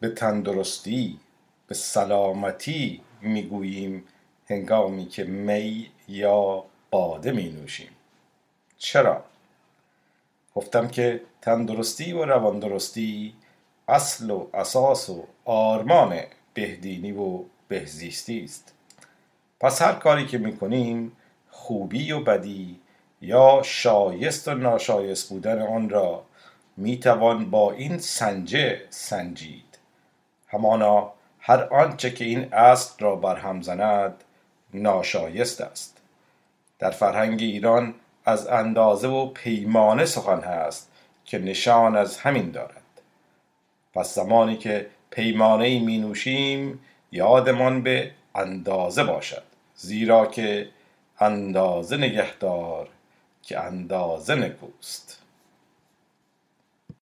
تندرستی به سلامتی می‌گوییم هنگامی که می یا باده می نوشیم. چرا؟ گفتم که تندرستی و رواندرستی اصل و اساس و آرمان بهدینی و بهزیستی است. پس هر کاری که می‌کنیم خوبی و بدی یا شایست و ناشایست بودن آن را می‌توان با این سنجه سنجید. همانا هر آنچه که این اصل را برهم زند ناشایست است. در فرهنگ ایران از اندازه و پیمانه سخن هست که نشان از همین دارد. پس زمانی که پیمانه می نوشیم یادمان به اندازه باشد زیرا که اندازه نگهدار که اندازه نکوست.